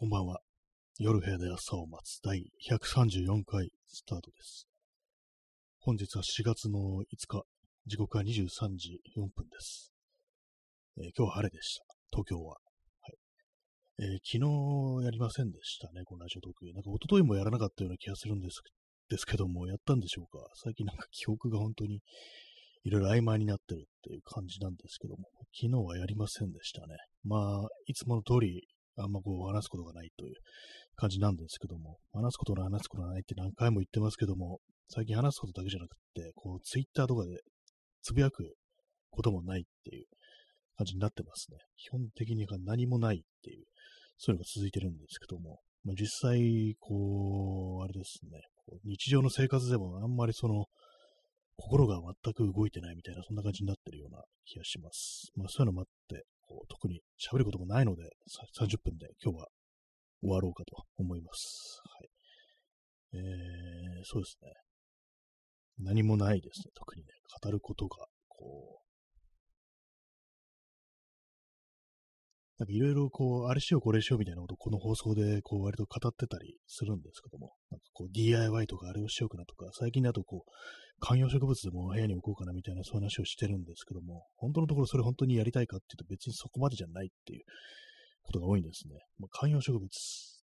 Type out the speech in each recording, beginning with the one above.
こんばんは。夜部屋で朝を待つ第134回スタートです。本日は4月の5日、時刻は23時4分です。えー、今日は晴れでした。東京は。はいえー、昨日やりませんでしたね、このラジオトーク。なんか一昨日もやらなかったような気がするんですですけども、やったんでしょうか。最近なんか記憶が本当にいろいろ曖昧になってるっていう感じなんですけども、昨日はやりませんでしたね。まあ、いつもの通りあんまこう話すことがないという感じなんですけども、話すことない話すことないって何回も言ってますけども、最近話すことだけじゃなくて、こう、ツイッターとかでつぶやくこともないっていう感じになってますね。基本的には何もないっていう、そういうのが続いてるんですけども、まあ、実際、こう、あれですね、こう日常の生活でもあんまりその、心が全く動いてないみたいな、そんな感じになってるような気がします。まあそういうのもあって、こう特に喋ることもないので、30分で今日は終わろうかと思います。はい。えー、そうですね。何もないですね。特にね、語ることが、こうなんかいろいろこう、あれしようこれしようみたいなことをこの放送でこう割と語ってたりするんですけども、なんかこう DIY とかあれをしようかなとか、最近だとこう、観葉植物でも部屋に置こうかなみたいなそういう話をしてるんですけども、本当のところそれ本当にやりたいかっていうと別にそこまでじゃないっていうことが多いんですね。まあ、観葉植物、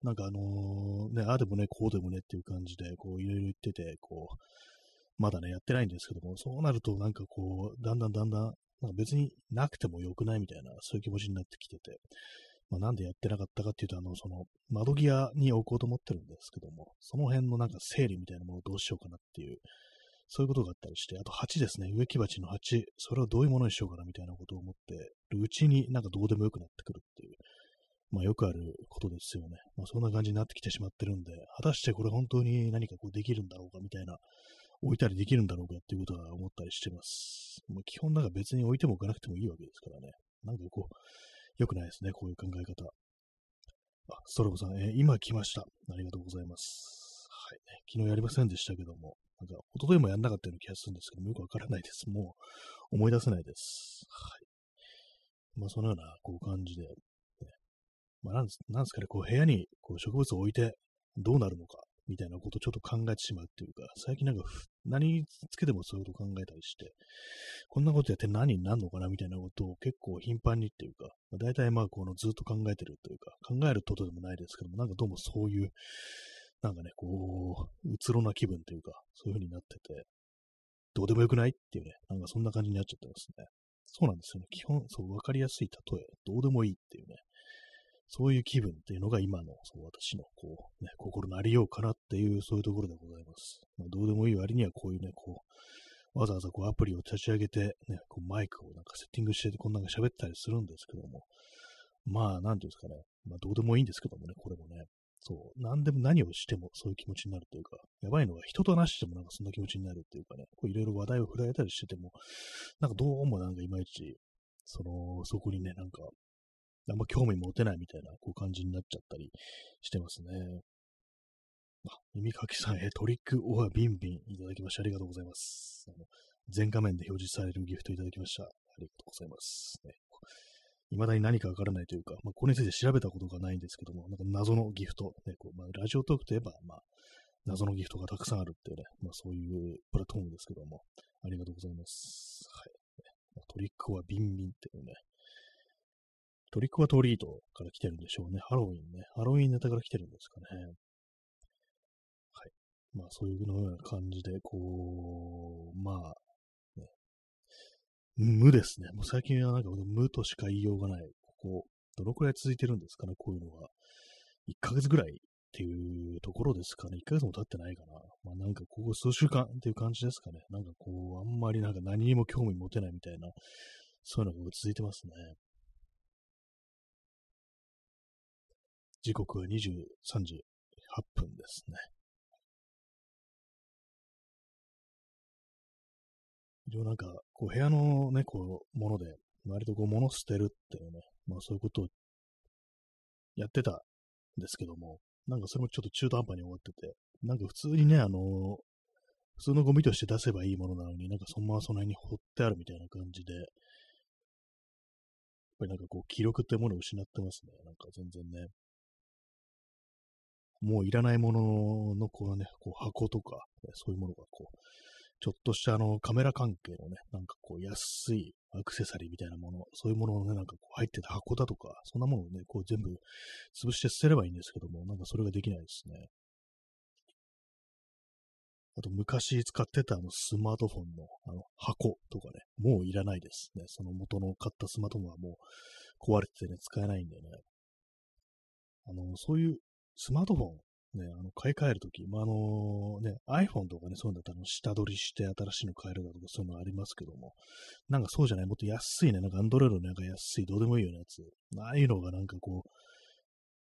なんかあの、ね、ああでもね、こうでもねっていう感じで、こういろいろ言ってて、こう、まだね、やってないんですけども、そうなるとなんかこう、だんだんだんだんなんか別になくても良くないみたいな、そういう気持ちになってきてて、まあ、なんでやってなかったかっていうと、あの、その、窓際に置こうと思ってるんですけども、その辺のなんか整理みたいなものをどうしようかなっていう、そういうことがあったりして、あと鉢ですね、植木鉢の鉢、それをどういうものにしようかなみたいなことを思ってる。うちになんかどうでもよくなってくるっていう、まあよくあることですよね。まあそんな感じになってきてしまってるんで、果たしてこれ本当に何かこうできるんだろうかみたいな置いたりできるんだろうかっていうことは思ったりしてます。まあ、基本なんか別に置いても置かなくてもいいわけですからね。なんかこう、良くないですね、こういう考え方。あ、ストロボさん、えー、今来ました。ありがとうございます。はい、昨日やりませんでしたけども、なんか、一昨日もやんなかったような気がするんですけども、よくわからないです。もう、思い出せないです。はい。まあ、そのような、こう、感じで、ね、まあ、なんです、なんですかね、こう、部屋に、こう、植物を置いて、どうなるのか、みたいなことをちょっと考えてしまうっていうか、最近なんか何つけてもそういうこと考えたりして、こんなことやって何になるのかなみたいなことを結構頻繁にっていうか、まあ、大体まあこのずっと考えてるというか、考えることでもないですけども、なんかどうもそういう、なんかね、こう、うつろな気分というか、そういう風になってて、どうでもよくないっていうね、なんかそんな感じになっちゃってますね。そうなんですよね。基本、そう、わかりやすい例え、どうでもいいっていうね、そういう気分っていうのが今の、そう、私の、こう、ね、心のありようかなっていう、そういうところでございます。まあ、どうでもいい割には、こういうね、こう、わざわざこうアプリを立ち上げて、ね、こうマイクをなんかセッティングしてこんなんか喋ったりするんですけども、まあ、なんていうんですかね、まあ、どうでもいいんですけどもね、これもね、そう、何でも何をしてもそういう気持ちになるというか、やばいのは人と話してもなんかそんな気持ちになるっていうかね、いろいろ話題を振られたりしてても、なんかどうもなんかいまいち、その、そこにね、なんかあんま興味持てないみたいなこう感じになっちゃったりしてますね。あ、耳かきさん、え、トリックオアビンビンいただきましてありがとうございます。あの全画面で表示されるギフトいただきました。ありがとうございます。ね、未だに何かわからないというか、まあ、これについて調べたことがないんですけども、なんか謎のギフト、ねこうまあ、ラジオトークといえば、まあ、謎のギフトがたくさんあるっていうね、まあ、そういうプラットフォームですけども、ありがとうございます。はい。トリックはビンビンっていうね、トリックはトリートから来てるんでしょうね。ハロウィンね。ハロウィンネタから来てるんですかね。はい。まあ、そういうのような感じで、こう、まあ、ね、無ですね。もう最近はなんか無としか言いようがない。ここ、どのくらい続いてるんですかね、こういうのが。1ヶ月ぐらいっていうところですかね。1ヶ月も経ってないかな。まあなんかここ数週間っていう感じですかね。なんかこう、あんまりなんか何にも興味持てないみたいな、そういうのが続いてますね。時刻は23時8分ですね。一応なんか、こう部屋のね、こう、もので、割とこう、物捨てるっていうね、まあそういうことをやってたんですけども、なんかそれもちょっと中途半端に終わってて、なんか普通にね、あの、普通のゴミとして出せばいいものなのになんかそのままその辺に放ってあるみたいな感じで、やっぱりなんかこう、記録ってものを失ってますね。なんか全然ね。もういらないものの、こうね、こう箱とか、そういうものがこう、ちょっとしたあのカメラ関係のね、なんかこう安いアクセサリーみたいなもの、そういうもののね、なんかこう入ってた箱だとか、そんなものをね、こう全部潰して捨てればいいんですけども、なんかそれができないですね。あと昔使ってたあのスマートフォンのあの箱とかね、もういらないですね。その元の買ったスマートフォンはもう壊れててね、使えないんでね。あの、そういうスマートフォンね、あの、買い替えるとき、まあ、あのね、iPhone とかね、そういうのだったら、下取りして新しいの買えるだとか、そういうのありますけども、なんかそうじゃない、もっと安いね、なんか Android のなんか安い、どうでもいいようなやつ、ああいうのがなんかこう、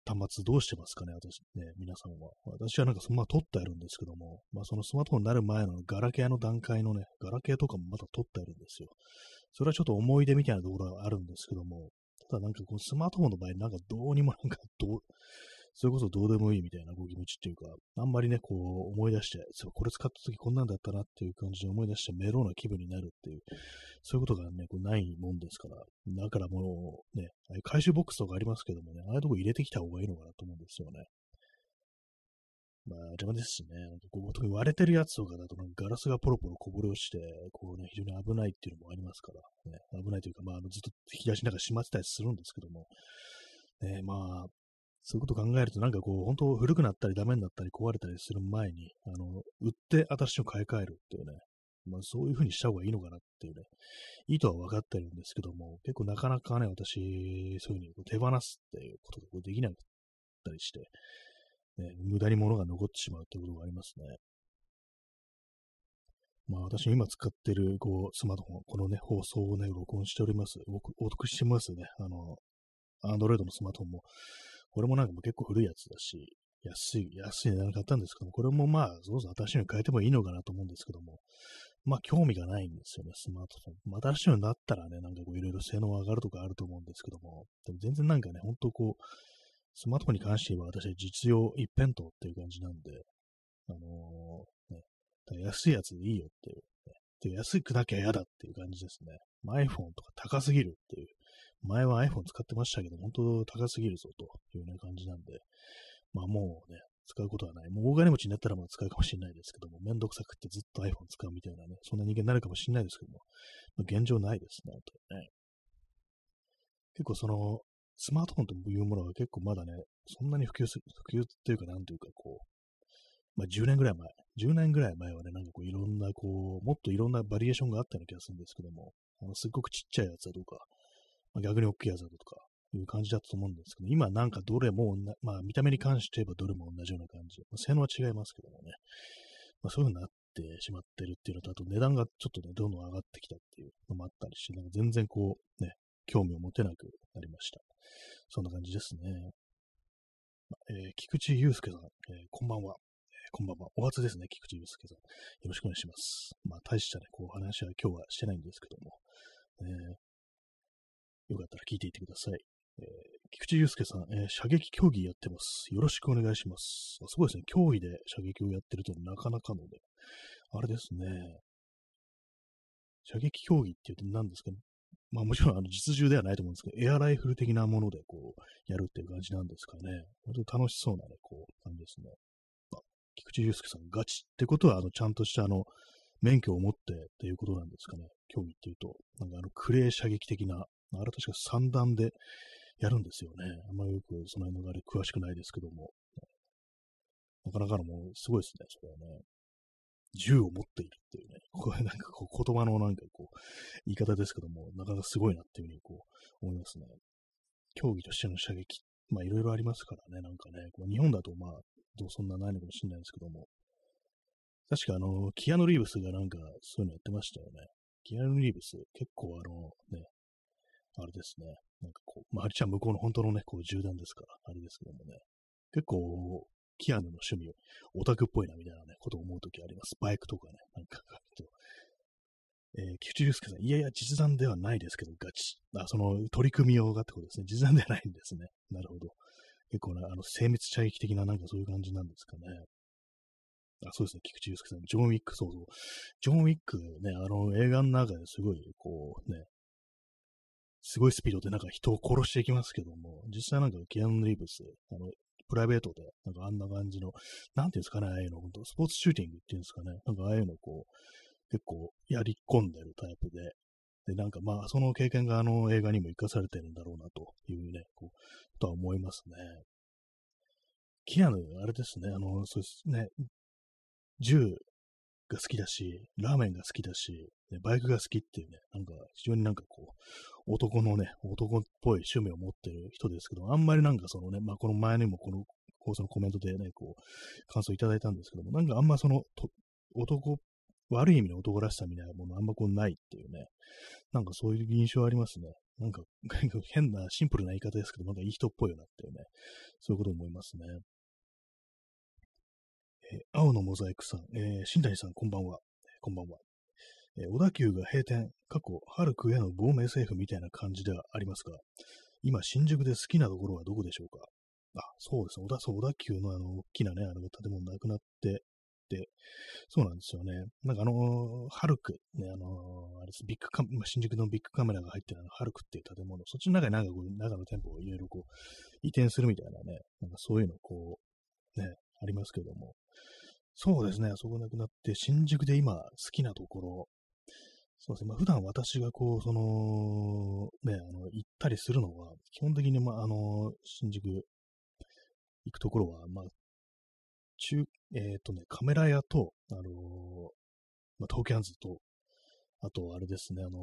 端末どうしてますかね、私ね、皆さんは。私はなんかそのまま撮ってあるんですけども、まあそのスマートフォンになる前のガラケーの段階のね、ガラケーとかもまだ撮ってあるんですよ。それはちょっと思い出みたいなところがあるんですけども、ただなんかこのスマートフォンの場合、なんかどうにもなんかどう、それこそどうでもいいみたいなこう気持ちっていうか、あんまりね、こう思い出して、そうこれ使った時こんなんだったなっていう感じで思い出してメローな気分になるっていう、そういうことがね、こうないもんですから、だからもうね、回収ボックスとかありますけどもね、ああいうとこ入れてきた方がいいのかなと思うんですよね。まあ、邪魔ですしね、なんかこう特に割れてるやつとかだと、ガラスがポロポロこぼれ落ちて、こうね、非常に危ないっていうのもありますから、ね、危ないというか、まあの、ずっと引き出しなんかしまってたりするんですけども、ね、まあ、そういうこと考えると、なんかこう、本当古くなったりダメになったり壊れたりする前に、あの、売って新しいの買い替えるっていうね、まあそういう風にした方がいいのかなっていうね、いいとは分かってるんですけども、結構なかなかね、私、そういう風に手放すっていうことができなかったりして、ね、無駄に物が残ってしまうってことがありますね。まあ私今使ってるこうスマートフォン、このね、放送をね、録音しております。お得してますね。あの、アンドロイドのスマートフォンもこれもなんかもう結構古いやつだし、安い、安い値段買ったんですけども、これもまあ、そうそう新しいのに変えてもいいのかなと思うんですけども、まあ興味がないんですよね、スマートフォン。まあ新しいのになったらね、なんかこういろいろ性能上がるとかあると思うんですけども、でも全然なんかね、ほんとこう、スマートフォンに関して言えば私は実用一辺倒っていう感じなんで、あのー、ね、安いやつでいいよっていう、ね、で安くなきゃ嫌だっていう感じですね。iPhone とか高すぎるっていう前は iPhone 使ってましたけど、本当高すぎるぞというような感じなんで、まあもうね、使うことはない。もう大金持ちになったらまあ使うかもしれないですけども、めんどくさくってずっと iPhone 使うみたいなね、そんな人間になるかもしれないですけども、まあ、現状ないですね、本当にね。結構その、スマートフォンというものは結構まだね、そんなに普及する、普及っていうかなんというかこう、まあ10年ぐらい前、10年ぐらい前はね、なんかこういろんなこう、もっといろんなバリエーションがあったような気がするんですけども、あのすっごくちっちゃいやつだとか、まあ、逆に大きいやつだとか、いう感じだったと思うんですけど、今なんかどれも、まあ見た目に関して言えばどれも同じような感じ。まあ、性能は違いますけどもね。まあそういう風になってしまってるっていうのと、あと値段がちょっとね、どんどん上がってきたっていうのもあったりして、なんか全然こう、ね、興味を持てなくなりました。そんな感じですね。まあ、えー、菊池祐介さん、えー、こんばんは。こんばんは。お初ですね、菊池祐介さん。よろしくお願いします。まあ、大したね、こう話は今日はしてないんですけども、えよかったら聞いていってください。えー、菊池祐介さん、えー、射撃競技やってます。よろしくお願いします。あすごいですね。競技で射撃をやってるとなかなかので、あれですね。射撃競技って言うと何ですか？ね。まあもちろんあの実銃ではないと思うんですけど、エアライフル的なものでこう、やるっていう感じなんですかね。本当楽しそうなね、こう、感じですね。あ、菊池祐介さん、ガチってことは、あの、ちゃんとしたあの、免許を持ってっていうことなんですかね。競技っていうと、なんかあの、クレー射撃的なあれ確か三段でやるんですよね。あんまよくその辺のあれ詳しくないですけども。なかなかのもうすごいですね、それはね。銃を持っているっていうね、これなんかこう言葉のなんかこう、言い方ですけども、なかなかすごいなっていうふうにこう思いますね。競技としての射撃、まあいろいろありますからね、なんかね、こう日本だとまあ、どうそんなないのかもしれないですけども、確かあの、キアヌ・リーブスがなんかそういうのやってましたよね。キアヌ・リーブス、結構あの、ね、あれですね、なんかこう、まあ、あれちゃん向こうの本当のね、こう銃弾ですから、あれですけどもね、結構、キアヌの趣味、オタクっぽいなみたいなね、ことを思うときあります。バイクとかね、なんかと。えー、菊池隆介さん、いやいや、実弾ではないですけど、ガチ。あ、その、取り組み用がってことですね。実弾ではないんですね。なるほど。結構な、あの、精密射撃的な、なんかそういう感じなんですかね。あ、そうですね、菊池祐介さん。ジョン・ウィック、そうそう。ジョン・ウィックね、あの、映画の中ですごい、こうね、すごいスピードでなんか人を殺していきますけども、実際なんかキアヌ・リーブス、あの、プライベートで、なんかあんな感じの、なんていうんですかね、ああいうの、本当スポーツシューティングっていうんですかね、なんかああいうのこう、結構やり込んでるタイプで、で、なんかまあ、その経験があの映画にも活かされてるんだろうなというね、こう、とは思いますね。キアヌ、あれですね、あの、そうですね、銃が好きだし、ラーメンが好きだし、ね、バイクが好きっていうね、なんか非常になんかこう、男のね、男っぽい趣味を持ってる人ですけど、あんまりなんかそのね、まあこの前にもこの放送のコメントでね、こう、感想いただいたんですけども、なんかあんまその、男、悪い意味の男らしさみたいなものあんまこうないっていうね、なんかそういう印象ありますね。なんか 変なシンプルな言い方ですけど、なんかいい人っぽいよなっていうね、そういうこと思いますね。えー、青のモザイクさん、えー、新谷さん、こんばんは。こんばんは。えー、小田急が閉店、過去、ハルクへの亡命政府みたいな感じではありますが、今、新宿で好きなところはどこでしょうか？あ、そうですね。小田、そう、小田急のあの、大きなね、あの、建物なくなって、で、そうなんですよね。なんかあのー、ハルク、ね、あのー、あれです、ビッグカメ新宿のビッグカメラが入ってるあの、ハルクっていう建物、そっちの中になんかこう、中の店舗をいろいろこう、移転するみたいなね、なんかそういうのこう、ね、ありますけども、そうですね、あそこなくなって、新宿で今好きなところ、そうですね、まあ、普段私がこう、その、ね、あの、行ったりするのは、基本的に、まあ、あの、新宿行くところは、まあ、中、えっ、ー、とね、カメラ屋と、あのー、まあ、東キャンズと、あと、あれですね、あのー、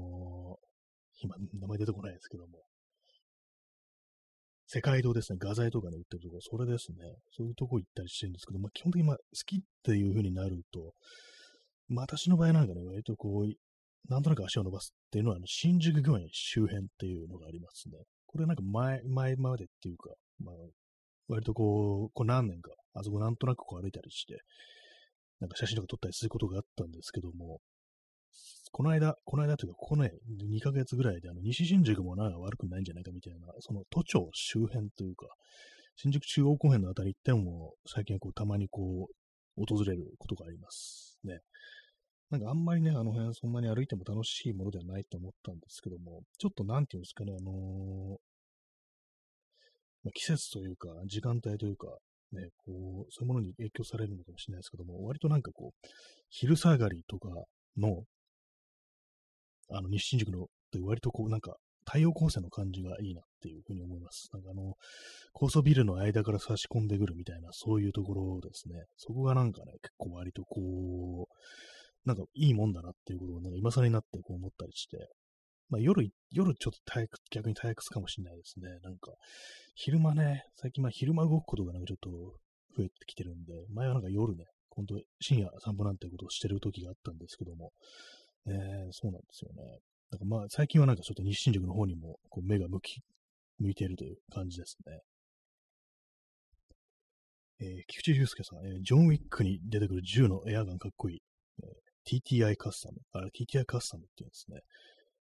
今、名前出てこないですけども、世界堂ですね、画材とかね、売ってるところ、それですね。そういうとこ行ったりしてるんですけど、まあ、基本的にまあ好きっていう風になると、まあ、私の場合なんかね、割とこう、なんとなく足を伸ばすっていうのは、あの新宿御苑周辺っていうのがありますね。これなんか前、前までっていうか、まあ、割とこう、こう何年か、あそこなんとなくこう歩いたりして、なんか写真とか撮ったりすることがあったんですけども、この間、この間というか、ここね、2ヶ月ぐらいで、あの、西新宿もなんか、悪くないんじゃないかみたいな、その都庁周辺というか、新宿中央公園のあたり行っても、最近はこう、たまにこう、訪れることがありますね。なんかあんまりね、あの辺そんなに歩いても楽しいものではないと思ったんですけども、ちょっとなんていうんですかね、あのー、まあ、季節というか、時間帯というか、ね、こう、そういうものに影響されるのかもしれないですけども、割となんかこう、昼下がりとかの、あの、西新宿の、割とこう、なんか、太陽光線の感じがいいなっていうふうに思います。なんかあの、高層ビルの間から差し込んでくるみたいな、そういうところですね。そこがなんかね、結構割とこう、なんかいいもんだなっていうことを、なんか今更になってこう思ったりして、まあ夜、夜ちょっと退屈、逆に退屈かもしれないですね。なんか、昼間ね、最近まあ昼間動くことがなんかちょっと増えてきてるんで、前はなんか夜ね、本当深夜散歩なんてことをしてる時があったんですけども、ね、そうなんですよね。だからまあ、最近はなんかちょっと西新宿の方にもこう目が向き、向いているという感じですね。えー、菊池雄介さん、えー、ジョン・ウィックに出てくる銃のエアガンかっこいい。えー、TTI カスタム。あれ、TTI カスタムって言うんですね。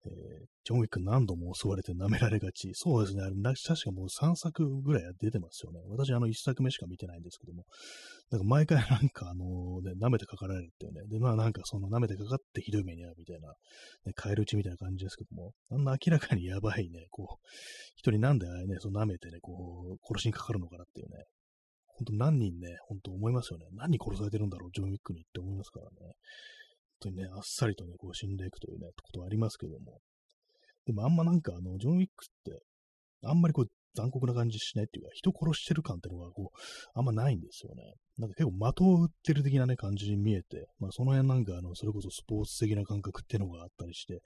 えー、ジョン・ウィック何度も襲われて舐められがち。そうですね。あれ、確かもう3作ぐらい出てますよね。私、あの1作目しか見てないんですけども。なんか毎回なんかあのね、舐めてかかられるっていうね。で、まあなんかその舐めてかかってひどい目に遭うみたいな、ね、帰るうちみたいな感じですけども。あんな明らかにやばいね、こう、人になんであれね、その舐めてね、こう、殺しにかかるのかなっていうね。本当何人ね、本当思いますよね。何人殺されてるんだろう、ジョン・ウィックにって思いますからね。当にね、あっさりとね、こう死んでいくというね、ことはありますけども。でもあんまなんかあの、ジョン・ウィックって、あんまりこう残酷な感じしないっていうか、人殺してる感っていうのがこう、あんまないんですよね。なんか結構的を撃ってる的なね、感じに見えて、まあその辺なんかあの、それこそスポーツ的な感覚っていうのがあったりして、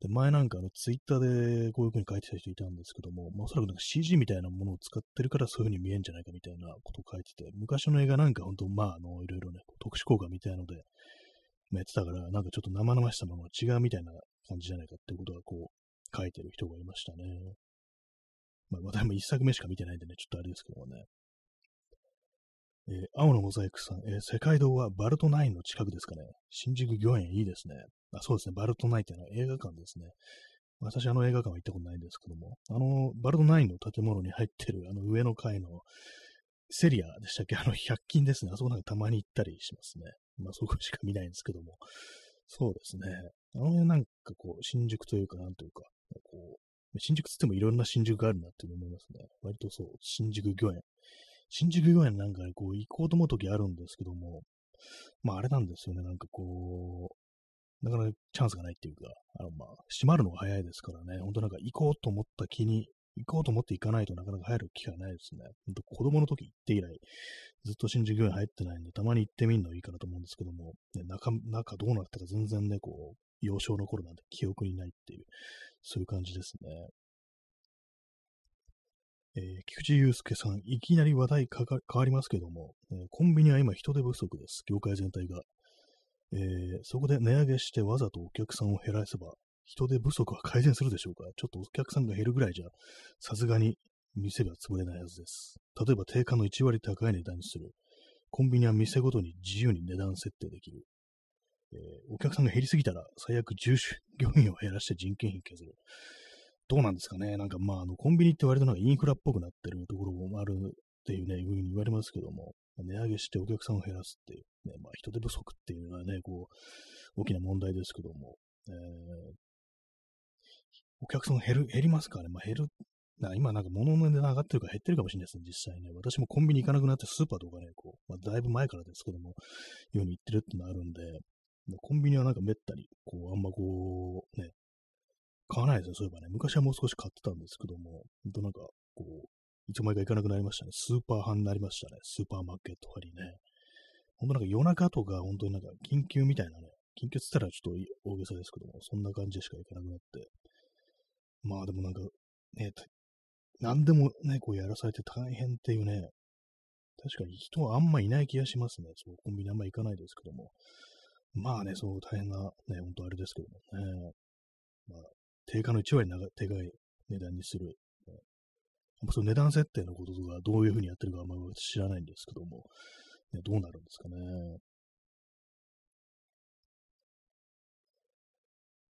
で、前なんかあの、ツイッターでこういう風に書いてた人いたんですけども、まあおそらくなんか CG みたいなものを使ってるからそういう風に見えんじゃないかみたいなことを書いてて、昔の映画なんか本当まああの、いろいろね、特殊効果みたいので、やってたから、なんかちょっと生々しさも違うみたいな感じじゃないかってことがこう、書いてる人がいましたね。まあ、私も一作目しか見てないんでね、ちょっとあれですけどもね。えー、青のモザイクさん、えー、世界堂はバルトナインの近くですかね。新宿御苑いいですね。あ、そうですね。バルトナインっていうのは映画館ですね。私、あの映画館は行ったことないんですけども、あの、バルトナインの建物に入ってる、あの上の階のセリアでしたっけ？あの、100均ですね。あそこなんかたまに行ったりしますね。まあ、そこしか見ないんですけども。そうですね。あの辺なんかこう、新宿というか、なんというか、こう、新宿つってもいろんな新宿があるなって思いますね。割とそう、新宿御苑。新宿御苑なんかね、こう行こうと思う時あるんですけども、まああれなんですよね、なんかこう、なかなかチャンスがないっていうか、あのまあ、閉まるのが早いですからね、ほんとなんか行こうと思った気に、行こうと思って行かないとなかなか入る機会ないですね。ほんと子供の時行って以来、ずっと新宿御苑入ってないんで、たまに行ってみるのいいかなと思うんですけども、ね、中、中どうなったか全然ね、こう、幼少の頃なんて記憶にないっていう、そういう感じですね。えー、菊池祐介さん、いきなり話題変わりますけども、えー、コンビニは今人手不足です。業界全体が。えー、そこで値上げしてわざとお客さんを減らせば、人手不足は改善するでしょうか？ちょっとお客さんが減るぐらいじゃ、さすがに店が潰れないはずです。例えば定価の1割高い値段にする。コンビニは店ごとに自由に値段設定できる。えー、お客さんが減りすぎたら、最悪従業員を減らして人件費削る。どうなんですかね？なんかまあ、あの、コンビニって割となんかインフラっぽくなってるところもあるっていうね、いうふうに言われますけども、値上げしてお客さんを減らすっていう、ね、まあ人手不足っていうのはね、こう、大きな問題ですけども、えー、お客さん減る、減りますからね？まあ減る、な今なんか物の値段上がってるから減ってるかもしれないですね、実際ね。私もコンビニ行かなくなってスーパーとかね、こう、まあ、だいぶ前からですけども、ように行ってるってのあるんで、コンビニはなんかめったに、こう、あんまこう、ね、買わないですよ、そういえばね。昔はもう少し買ってたんですけども、ほんとなんか、こう、いつの間にか行かなくなりましたね。スーパー派になりましたね。スーパーマーケット派にね。ほんとなんか夜中とか、本当になんか緊急みたいなね、緊急っつったらちょっと大げさですけども、そんな感じでしか行かなくなって。まあでもなんか、ね、何でもね、こうやらされて大変っていうね、確かに人はあんまいない気がしますね。そう、コンビニあんま行かないですけども。まあね、そう大変な、ね、本当あれですけどもね。まあ、定価の1割長手がい値段にする。ね、その値段設定のこととか、どういうふうにやってるかあんまり知らないんですけども、ね、どうなるんですかね。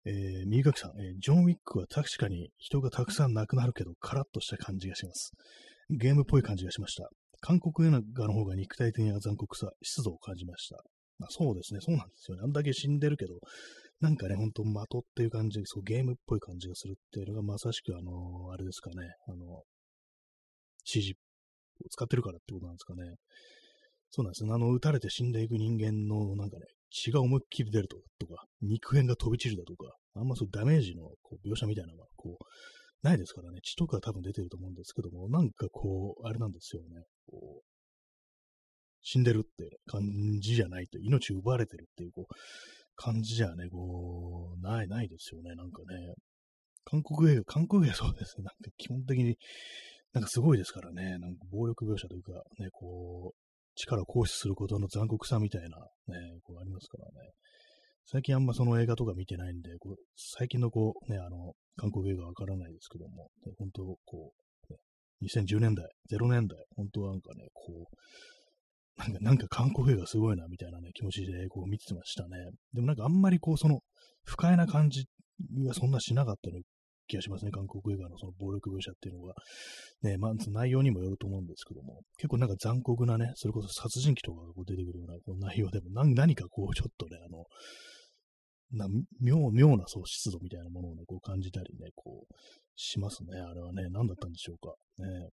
えー、右垣さん、えー、ジョン・ウィックは確かに人がたくさん亡くなるけど、カラッとした感じがします。ゲームっぽい感じがしました。韓国映画の方が肉体的な残酷さ、湿度を感じました。まあ、そうですね、そうなんですよね。あんだけ死んでるけど、なんかね、ほんと的っていう感じ、そうゲームっぽい感じがするっていうのがまさしくあのー、あれですかね、あの、CG を使ってるからってことなんですかね。そうなんですね。あの、撃たれて死んでいく人間のなんかね、血が思いっきり出るとか、肉片が飛び散るだとか、あんまそうダメージのこう描写みたいなのは、こう、ないですからね、血とか多分出てると思うんですけども、なんかこう、あれなんですよね、こう、死んでるって感じじゃないと、命奪われてるっていう、こう、感じじゃね、こう、ない、ないですよね、なんかね。韓国映画、韓国映画そうですね、なんか基本的に、なんかすごいですからね、なんか暴力描写というか、ね、こう、力を行使することの残酷さみたいな、ね、こうありますからね。最近あんまその映画とか見てないんで、こう最近のこう、ね、あの、韓国映画わからないですけども、ね、本当こう、ね、2010年代、0年代、本当なんかね、こう、なんか、なんか韓国映画すごいな、みたいなね、気持ちでこう見てましたね。でもなんかあんまりこう、その、不快な感じはそんなしなかったの気がしますね。韓国映画のその暴力描写っていうのが。ね、まあ、内容にもよると思うんですけども、結構なんか残酷なね、それこそ殺人鬼とかがこう出てくるようなこう内容でも何、かこう、ちょっとね、あの、な妙、妙なそう湿度みたいなものをね、こう感じたりね、こう、しますね。あれはね、何だったんでしょうか。ね。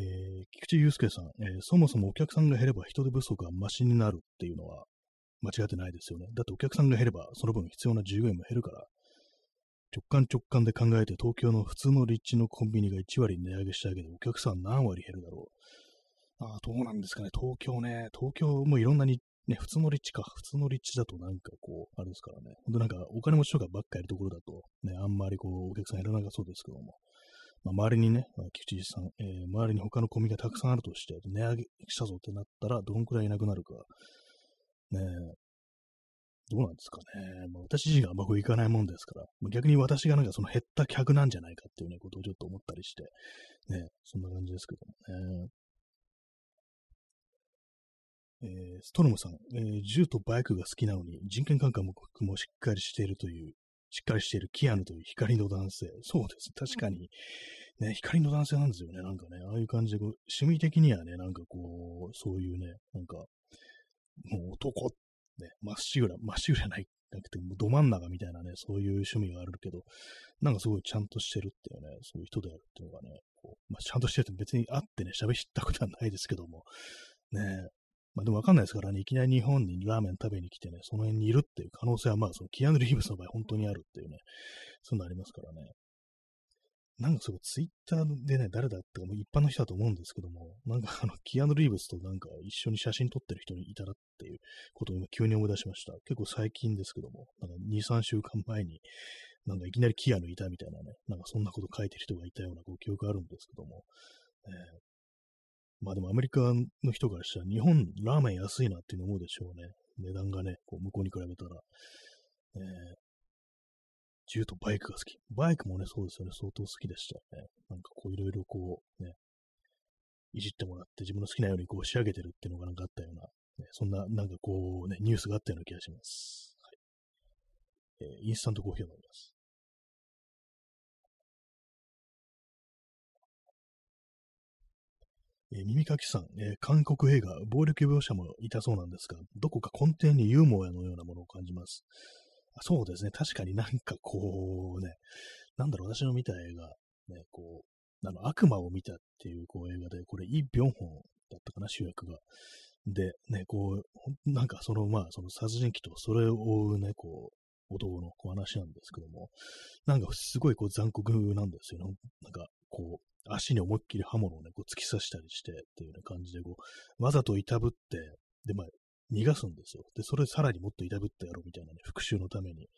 えー、菊池祐介さん、えー、そもそもお客さんが減れば人手不足がマシになるっていうのは間違ってないですよね。だってお客さんが減ればその分必要な従業員も減るから、直感直感で考えて東京の普通の立地のコンビニが1割値上げしただけでお客さん何割減るだろう。ああ、どうなんですかね。東京ね。東京もいろんなに、ね、普通の立地か。普通の立地だとなんかこう、あれですからね。ほんとなんかお金持ちとかばっかいるところだと、ね、あんまりこう、お客さん減らなかそうですけども。まあ、周りにね、菊池さん、えー、周りに他のコンビニがたくさんあるとして、値上げしたぞってなったら、どんくらいいなくなるか。ねどうなんですかね。まあ、私自身があんまこう行かないもんですから、逆に私がなんかその減った客なんじゃないかっていうね、ことをちょっと思ったりして、ね、そんな感じですけどもね。えー、ストロムさん、えー、銃とバイクが好きなのに人権感覚もしっかりしているというしっかりしているキアヌという光の男性。そうです。確かに、ね、光の男性なんですよね。なんかね、ああいう感じでこう、趣味的にはね、なんかこう、そういうね、なんか、もう男っ、ね、まっしぐら、まっしぐらない、なくて、もうど真ん中みたいなね、そういう趣味があるけど、なんかすごいちゃんとしてるっていうね、そういう人であるっていうのがね、こう、まあ、ちゃんとしてるって別に会ってね、喋ったことはないですけども、ねまあでもわかんないですからね、いきなり日本にラーメン食べに来てね、その辺にいるっていう可能性はまあ、そのキアヌ・リーブスの場合本当にあるっていうね、そういうのありますからね。なんかそれツイッターでね、誰だってかもう一般の人だと思うんですけども、なんかあの、キアヌ・リーブスとなんか一緒に写真撮ってる人にいたらっていうことを今急に思い出しました。結構最近ですけども、なんか2、3週間前に、なんかいきなりキアヌいたみたいなね、なんかそんなこと書いてる人がいたようなこう記憶あるんですけども、えー、まあでもアメリカの人からしたら日本ラーメン安いなっていうの思うでしょうね。値段がね、こう向こうに比べたら。えー、銃とバイクが好き。バイクもね、そうですよね、相当好きでしたよね。なんかこういろいろこう、ね、いじってもらって自分の好きなようにこう仕上げてるっていうのがなんかあったような、ね、そんななんかこうね、ニュースがあったような気がします。はい、えー、インスタントコーヒーを飲みます。えー、耳かきさん、えー、韓国映画、暴力描写もいたそうなんですが、どこか根底にユーモアのようなものを感じます。そうですね。確かになんかこうね、なんだろう、私の見た映画、ね、こう、あの、悪魔を見たっていうこう映画で、これ、イ・ビョンホンだったかな、主役が。で、ね、こう、なんかその、まあ、その殺人鬼とそれを追うね、こう、男のこう話なんですけども、なんかすごいこう残酷なんですよね。なんか、こう、足に思いっきり刃物をね、こう突き刺したりしてっていうような感じで、こう、わざといたぶって、で、まあ、逃がすんですよ。で、それさらにもっといたぶってやろうみたいなね、復讐のために。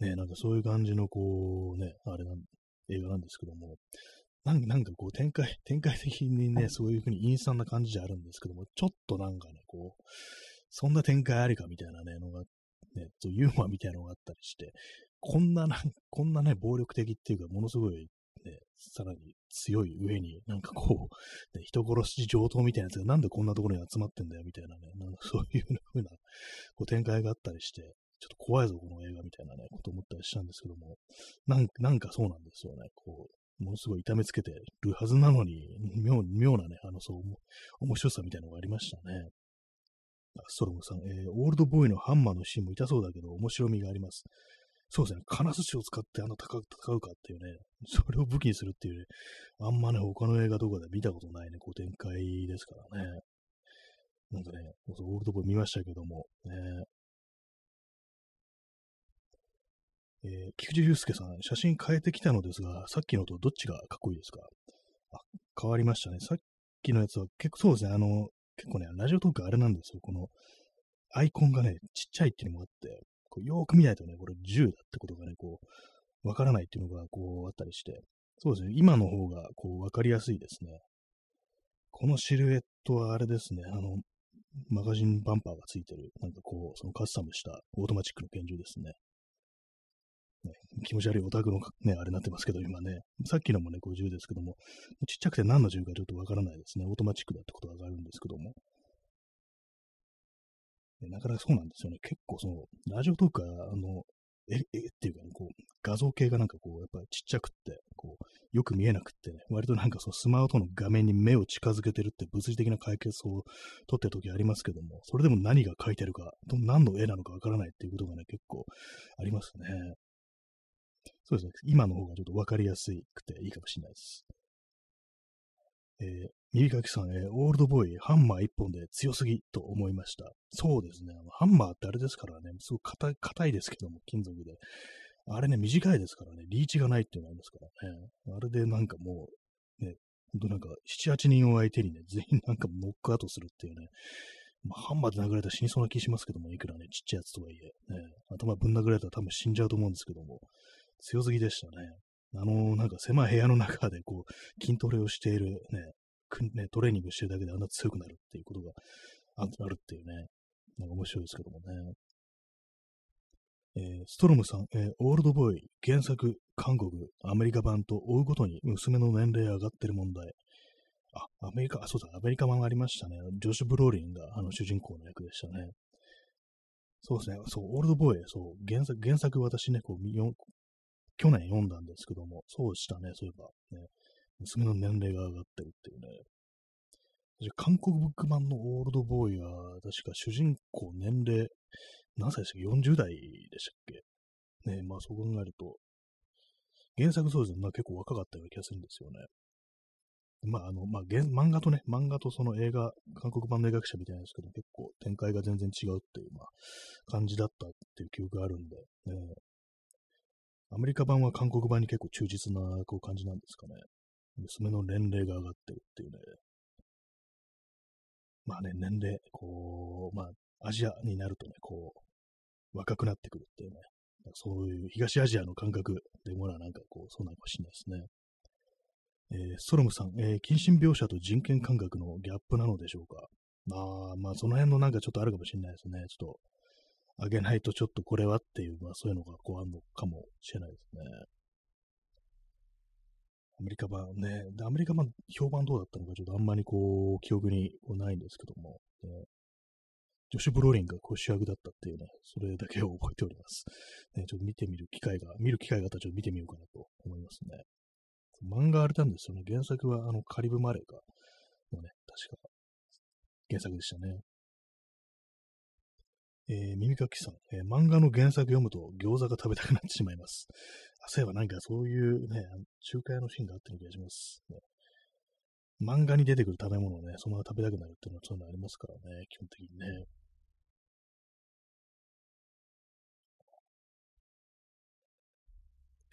ね、なんかそういう感じのこう、ね、あれなん、映画なんですけども、なんなんかこう展開、展開的にね、そういう風に陰惨な感じじゃあるんですけども、ちょっとなんかね、こう、そんな展開ありかみたいなね、のが、ね、そうユーモアみたいなのがあったりして、こんなな、こんなね、暴力的っていうか、ものすごいね、さらに強い上に、なんかこう、ね、人殺し上等みたいなやつがなんでこんなところに集まってんだよみたいなね、なんかそういう風なこう展開があったりして、ちょっと怖いぞ、この映画みたいなね、こと思ったりしたんですけども、なんなんかそうなんですよね、こう、ものすごい痛めつけてるはずなのに、妙妙なね、あの、そう、面白さみたいなのがありましたね。ストロムさん、えー、オールドボーイのハンマーのシーンも痛そうだけど、面白みがあります。そうですね、金槌を使ってあの戦うかっていうね、それを武器にするっていうね、あんまね、他の映画とかで見たことないね、こう展開ですからね。なんかね、オールドボーイ見ましたけども、ね、えー、菊池祐介さん、写真変えてきたのですが、さっきのとどっちがかっこいいですか？あ、変わりましたね。さっきのやつは結構そうですね、あの、結構ね、ラジオトークあれなんですよ。この、アイコンがね、ちっちゃいっていうのもあって、こうよーく見ないとね、これ銃だってことがね、こう、わからないっていうのがこうあったりして、そうですね、今の方がこうわかりやすいですね。このシルエットはあれですね、あの、マガジンバンパーがついてる、なんかこう、そのカスタムしたオートマチックの拳銃ですね。ね気持ち悪いオタクのね、あれになってますけど、今ね。さっきのもね、銃ですけども、ちっちゃくて何の銃かちょっとわからないですね。オートマチックだってことがわかるんですけども。なかなかそうなんですよね。結構その、ラジオとか、あの、え、えっていうかね、こう、画像系がなんかこう、やっぱちっちゃくって、こう、よく見えなくってね、割となんかそのスマホの画面に目を近づけてるって物理的な解決を取ってる時ありますけども、それでも何が書いてるか、何の絵なのかわからないっていうことがね、結構ありますね。そうですね。今の方がちょっとわかりやすくていいかもしれないです。えー、右かきさん、えー、オールドボーイ、ハンマー一本で強すぎと思いました。そうですね。ハンマーってあれですからね、すごく硬いいですけども、金属で。あれね、短いですからね、リーチがないっていうのがありますからね。あれでなんかもう、ね、ほんとなんか、7、8人を相手にね、全員なんかノックアウトするっていうね、まあ、ハンマーで殴られたら死にそうな気しますけども、いくらね、ちっちゃいやつとはいえ、ね、頭ぶん殴られたら多分死んじゃうと思うんですけども、強すぎでしたね。あの、なんか狭い部屋の中でこう、筋トレをしているね、ね、トレーニングしてるだけであんな強くなるっていうことがあるっていうね、なんか面白いですけどもね。えー、ストロムさん、えー、オールドボーイ、原作、韓国、アメリカ版と追うごとに娘の年齢上がってる問題。あ、アメリカ、あ、そうだ、アメリカ版ありましたね。ジョシュ・ブローリンがあの主人公の役でしたね。そうですね、そう、オールドボーイ、そう、原作、原作私ね、こう、去年読んだんですけども、そうしたね、そういえば、ね、娘の年齢が上がってるっていうね。韓国ブック版のオールドボーイは、確か主人公年齢、何歳でしたっけ ?40 代でしたっけ？ねまあそう考えると、原作そうですね、まあ結構若かったような気がするんですよね。まあ、あの、まあ、漫画とね、漫画とその映画、韓国版の映画記者みたいなんですけど、結構展開が全然違うっていう、まあ、感じだったっていう記憶があるんで、ね、アメリカ版は韓国版に結構忠実なこう感じなんですかね。娘の年齢が上がってるっていうね。まあね、年齢、こう、まあ、アジアになるとね、こう、若くなってくるっていうね。そういう東アジアの感覚でもなんかこう、そうなのかもしれないですね。えー、ソロムさん、えー、近親描写と人権感覚のギャップなのでしょうか？まあまあ、その辺のなんかちょっとあるかもしれないですね。ちょっと、あげないとちょっとこれはっていう、まあそういうのがこうあるのかもしれないですね。アメリカ版ね、でアメリカ版評判どうだったのかちょっとあんまりこう、記憶にないんですけども、ね、ジョシュ・ブローリンがこう主役だったっていうね、それだけを覚えております。ね、ちょっと見てみる機会が、見る機会があったらちょっと見てみようかなと思いますね。漫画あれなんですよね。原作はあのカリブ・マレーかのね、確か原作でしたね。えー、耳かきさん、えー、漫画の原作読むと餃子が食べたくなってしまいます。あ、そういえばなんかそういうね、中華屋のシーンがあったような気がします、ね。漫画に出てくる食べ物をね、そのまま食べたくなるっていうのはそういうのありますからね、基本的にね。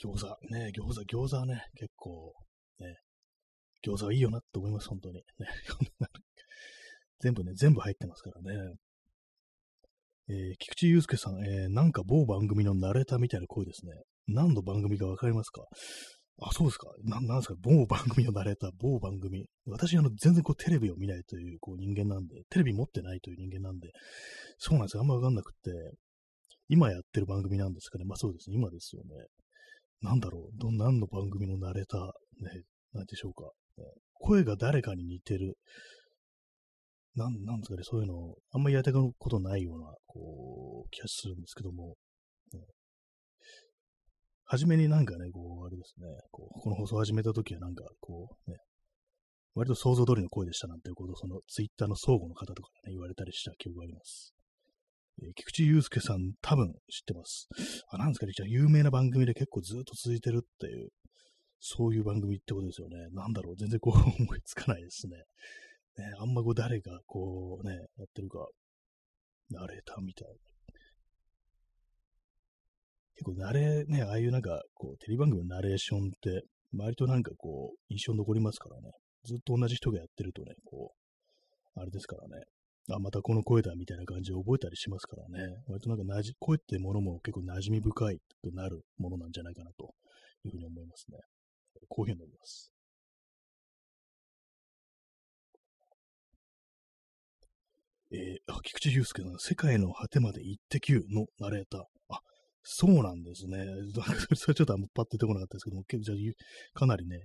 餃子、ね、餃子、餃子はね、結構、ね、餃子はいいよなって思います、本当に。ね、全部ね、全部入ってますからね。えー、菊池祐介さん、えー、なんか某番組のナレーターみたいな声ですね。何の番組かわかりますか？あ、そうですか。な、なんですか？某番組のナレーター、某番組。私、あの、全然こう、テレビを見ないという、こう、人間なんで、テレビ持ってないという人間なんで、そうなんですよ。あんまわかんなくって、今やってる番組なんですかね。まあそうですね。今ですよね。なんだろう。ど、何の番組のナレーター、ね、なんでしょうか。声が誰かに似てる。なん、なんですかね、そういうの、あんまりやりたくことないような、こう、気がするんですけども、ね、初めになんかね、こう、あれですね、こう、この放送始めた時はなんか、こう、ね、割と想像通りの声でしたなんていうことを、そのツイッターの相互の方とかね、言われたりした記憶があります。えー、菊池祐介さん、多分知ってます。あ、なんですかね、じゃあ有名な番組で結構ずっと続いてるっていう、そういう番組ってことですよね。なんだろう、全然こう思いつかないですね。ね、あんまこう誰がこうね、やってるか、ナレーターみたいな。結構ナレ、ね、ああいうなんか、こう、テレビ番組のナレーションって、割となんかこう、印象残りますからね。ずっと同じ人がやってるとね、こう、あれですからね。あ、またこの声だみたいな感じで覚えたりしますからね。割となんかなじ、声ってものも結構馴染み深いとなるものなんじゃないかなというふうに思いますね。こういうふうに思います。えー、あ、菊池雄介さん、世界の果てまで行ってきゅうのナレーター。あ、そうなんですね。それちょっとあんまパッと出てこなかったですけども、結構じゃかなりね、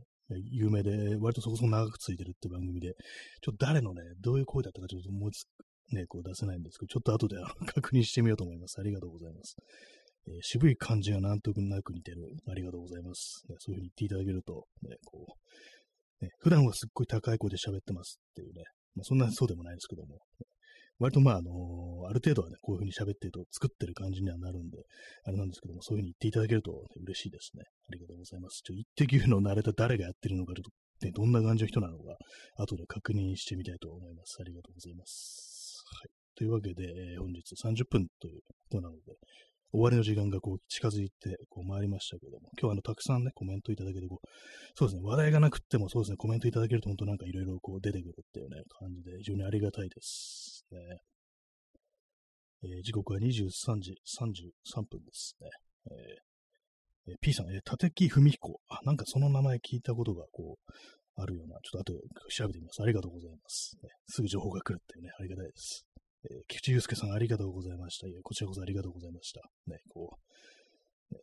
有名で、割とそこそこ長くついてるって番組で、ちょっと誰のね、どういう声だったかちょっと思いつね、こう出せないんですけど、ちょっと後であの 確認してみようと思います。ありがとうございます。えー、渋い感じがなんとなく似てる。ありがとうございます。ね、そういうふうに言っていただけると、ね、こう、ね、普段はすっごい高い声で喋ってますっていうね、まあ、そんなそうでもないですけども、割とまあ、あのー、ある程度はね、こういうふうに喋ってると作ってる感じにはなるんで、あれなんですけども、そういうふうに言っていただけると、ね、嬉しいですね。ありがとうございます。ちょ、一滴の慣れた誰がやってるのか、と、ね、どんな感じの人なのか、後で確認してみたいと思います。ありがとうございます。はい。というわけで、えー、本日30分ということなので、終わりの時間がこう近づいてこう回りましたけども、今日はあのたくさんね、コメントいただけてこう、そうですね、話題がなくってもそうですね、コメントいただけると本当なんかいろいろこう出てくるっていうね、感じで非常にありがたいですね。えー、時刻は23時33分ですね。えー、P さん、えー、立木文彦。あ、なんかその名前聞いたことがこう、あるような、ちょっと後で調べてみます。ありがとうございます。ね、すぐ情報が来るっていうね、ありがたいです。えー、菊池祐介さん、ありがとうございました。いや、こちらこそありがとうございました。ね、こう、ね、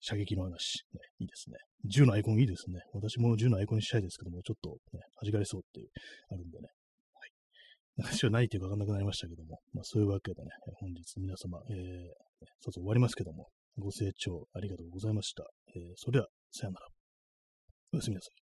射撃の話、ね、いいですね。銃のアイコンいいですね。私も銃のアイコンにしたいですけども、ちょっとね、弾かれそうっていう、あるんでね。はい話はないというかわかんなくなりましたけども、まあそういうわけでね、本日皆様、えー、そろそろ終わりますけども、ご清聴ありがとうございました。えー、それでは、さよなら。おやすみなさい。